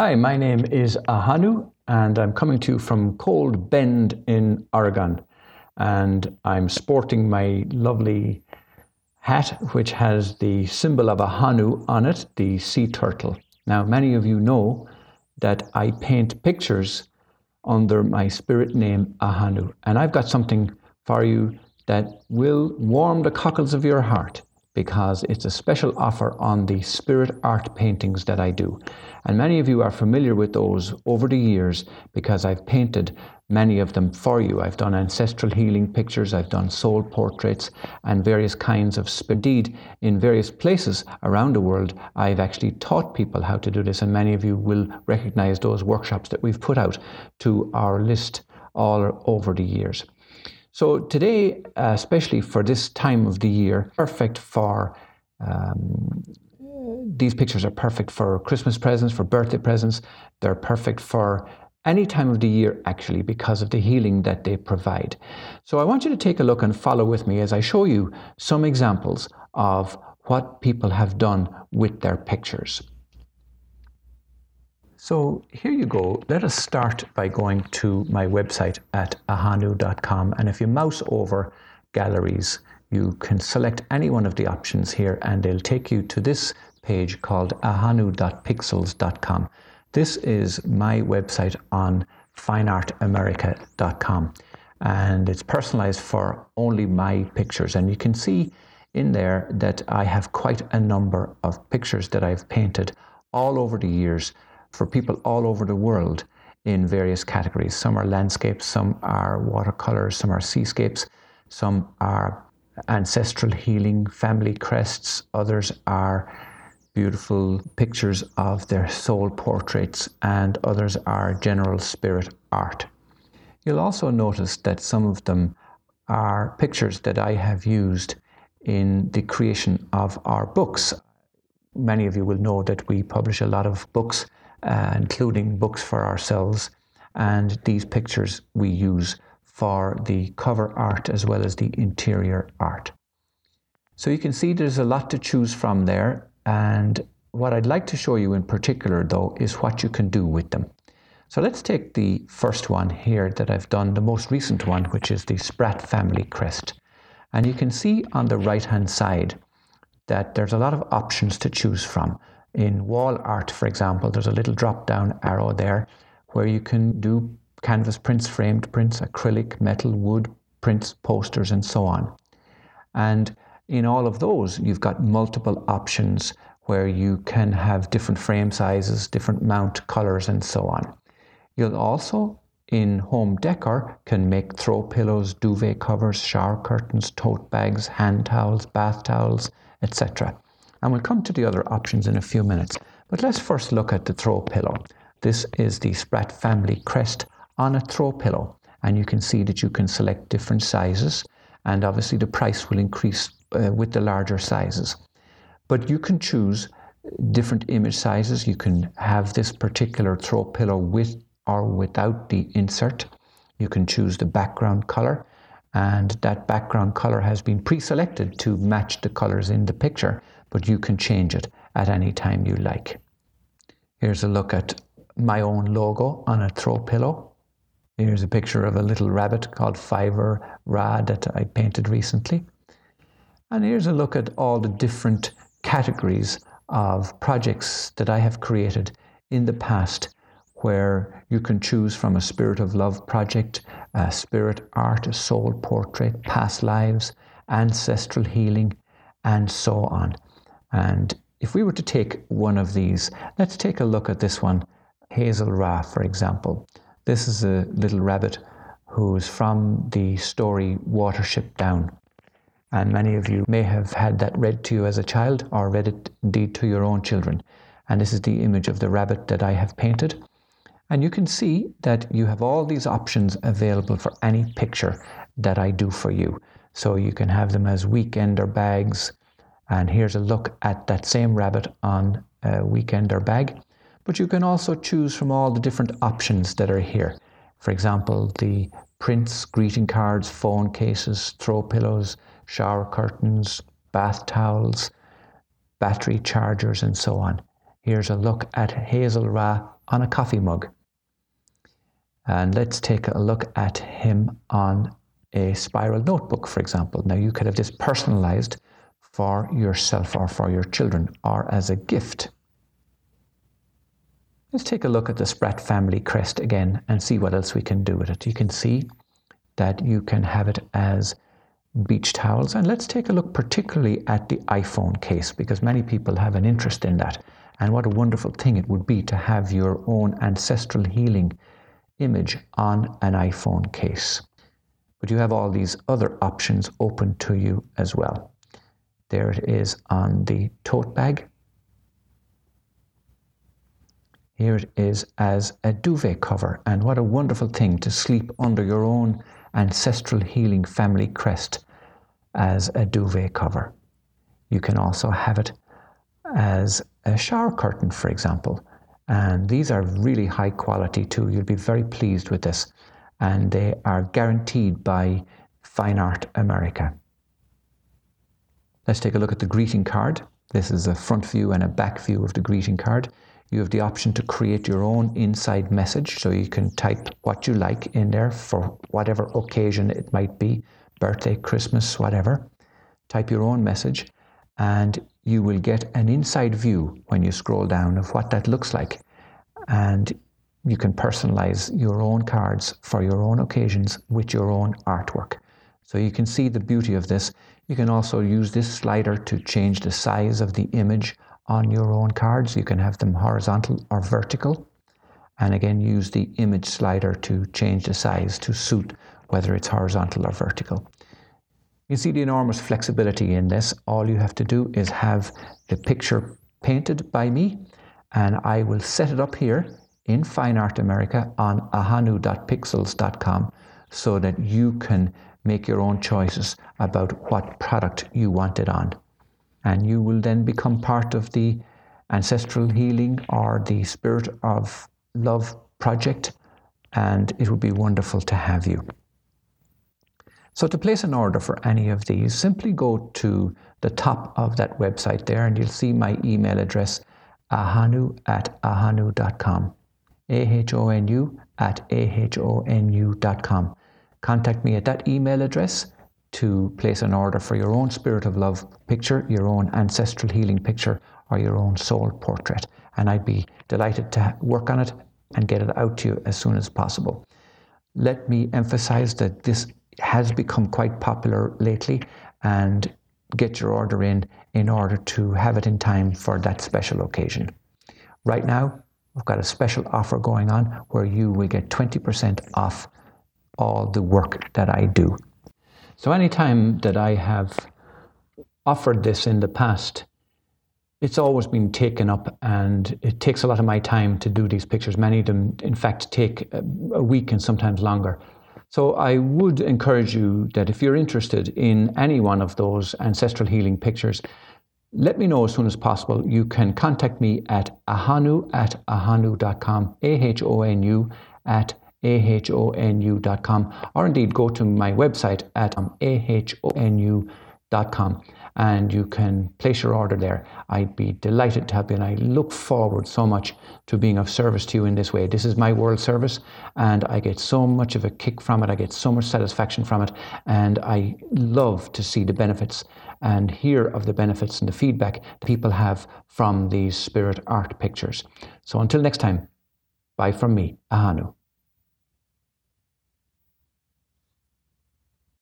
Hi, my name is Ahonu, and I'm coming to you from Cold Bend in Oregon. And I'm sporting my lovely hat, which has the symbol of Ahonu on it, the sea turtle. Now, many of you know that I paint pictures under my spirit name, Ahonu. And I've got something for you that will warm the cockles of your heart because it's a special offer on the spirit art paintings that I do. And many of you are familiar with those over the years because I've painted many of them for you. I've done ancestral healing pictures, I've done soul portraits, and various kinds of indeed in various places around the world. I've actually taught people how to do this, and many of you will recognize those workshops that we've put out to our list all over the years. So today, uh, especially for this time of the year, perfect for um, these pictures are perfect for Christmas presents, for birthday presents. They're perfect for any time of the year, actually, because of the healing that they provide. So I want you to take a look and follow with me as I show you some examples of what people have done with their pictures. So here you go. Let us start by going to my website at ahonu.com. And if you mouse over galleries, you can select any one of the options here and they'll take you to this page called ahonu.pixels.com. This is my website on fineartamerica.com and it's personalized for only my pictures. And you can see in there that I have quite a number of pictures that I've painted all over the years for people all over the world in various categories. Some are landscapes, some are watercolors, some are seascapes, some are ancestral healing, family crests, others are beautiful pictures of their soul portraits, and others are general spirit art. You'll also notice that some of them are pictures that I have used in the creation of our books. Many of you will know that we publish a lot of books uh, including books for ourselves. And these pictures we use for the cover art as well as the interior art. So you can see there's a lot to choose from there. And what I'd like to show you in particular, though, is what you can do with them. So let's take the first one here that I've done, the most recent one, which is the Spratt family crest. And you can see on the right hand side that there's a lot of options to choose from. In wall art, for example, there's a little drop down arrow there where you can do canvas prints, framed prints, acrylic, metal, wood prints, posters, and so on. And in all of those, you've got multiple options where you can have different frame sizes, different mount colors, and so on. You'll also, in home decor, can make throw pillows, duvet covers, shower curtains, tote bags, hand towels, bath towels, etc. And we'll come to the other options in a few minutes. But let's first look at the throw pillow. This is the Spratt family crest on a throw pillow. And you can see that you can select different sizes. And obviously, the price will increase uh, with the larger sizes. But you can choose different image sizes. You can have this particular throw pillow with or without the insert. You can choose the background color, and that background color has been pre selected to match the colors in the picture but you can change it at any time you like. Here's a look at my own logo on a throw pillow. Here's a picture of a little rabbit called Fiver Ra that I painted recently. And here's a look at all the different categories of projects that I have created in the past where you can choose from a spirit of love project, a spirit art, a soul portrait, past lives, ancestral healing, and so on. And if we were to take one of these, let's take a look at this one, Hazel Ra, for example. This is a little rabbit who's from the story Watership Down. And many of you may have had that read to you as a child or read it indeed to your own children. And this is the image of the rabbit that I have painted. And you can see that you have all these options available for any picture that I do for you. So you can have them as weekender bags, and here's a look at that same rabbit on a weekender bag. But you can also choose from all the different options that are here. For example, the prints, greeting cards, phone cases, throw pillows, shower curtains, bath towels, battery chargers, and so on. Here's a look at Hazel Ra on a coffee mug. And let's take a look at him on a spiral notebook, for example. Now, you could have this personalized for yourself or for your children or as a gift. Let's take a look at the Spratt family crest again and see what else we can do with it. You can see that you can have it as beach towels. And let's take a look particularly at the iPhone case because many people have an interest in that. And what a wonderful thing it would be to have your own ancestral healing image on an iPhone case. But you have all these other options open to you as well. There it is on the tote bag. Here it is as a duvet cover, and what a wonderful thing to sleep under your own ancestral healing family crest as a duvet cover. You can also have it as a shower curtain, for example. And these are really high quality too. You'll be very pleased with this. And they are guaranteed by Fine Art America. Let's take a look at the greeting card. This is a front view and a back view of the greeting card. You have the option to create your own inside message, so you can type what you like in there for whatever occasion it might be birthday, Christmas, whatever. Type your own message, and you will get an inside view when you scroll down of what that looks like. And you can personalize your own cards for your own occasions with your own artwork. So you can see the beauty of this. You can also use this slider to change the size of the image on your own cards. You can have them horizontal or vertical. And again, use the image slider to change the size to suit whether it's horizontal or vertical. You see the enormous flexibility in this. All you have to do is have the picture painted by me, and I will set it up here in Fine Art America on ahonu.pixels.com so that you can make your own choices about what product you want it on and you will then become part of the ancestral healing or the spirit of love project, and it would be wonderful to have you. So, to place an order for any of these, simply go to the top of that website there, and you'll see my email address ahonu at ahonu.com. A H O N U at A H O N U.com. Contact me at that email address to place an order for your own Spirit of Love picture, your own ancestral healing picture, or your own soul portrait. And I'd be delighted to work on it and get it out to you as soon as possible. Let me emphasize that this has become quite popular lately and get your order in in order to have it in time for that special occasion. Right now, we've got a special offer going on where you will get 20% off all the work that I do. So, anytime that I have offered this in the past, it's always been taken up and it takes a lot of my time to do these pictures. Many of them, in fact, take a week and sometimes longer. So I would encourage you that if you're interested in any one of those ancestral healing pictures, let me know as soon as possible. You can contact me at ahonu at ahonu.com, A H O N U at ahonu.com, or indeed go to my website at um, ahonu.com and you can place your order there. I'd be delighted to help you, and I look forward so much to being of service to you in this way. This is my world service, and I get so much of a kick from it. I get so much satisfaction from it, and I love to see the benefits and hear of the benefits and the feedback that people have from these spirit art pictures. So until next time, bye from me, Ahonu.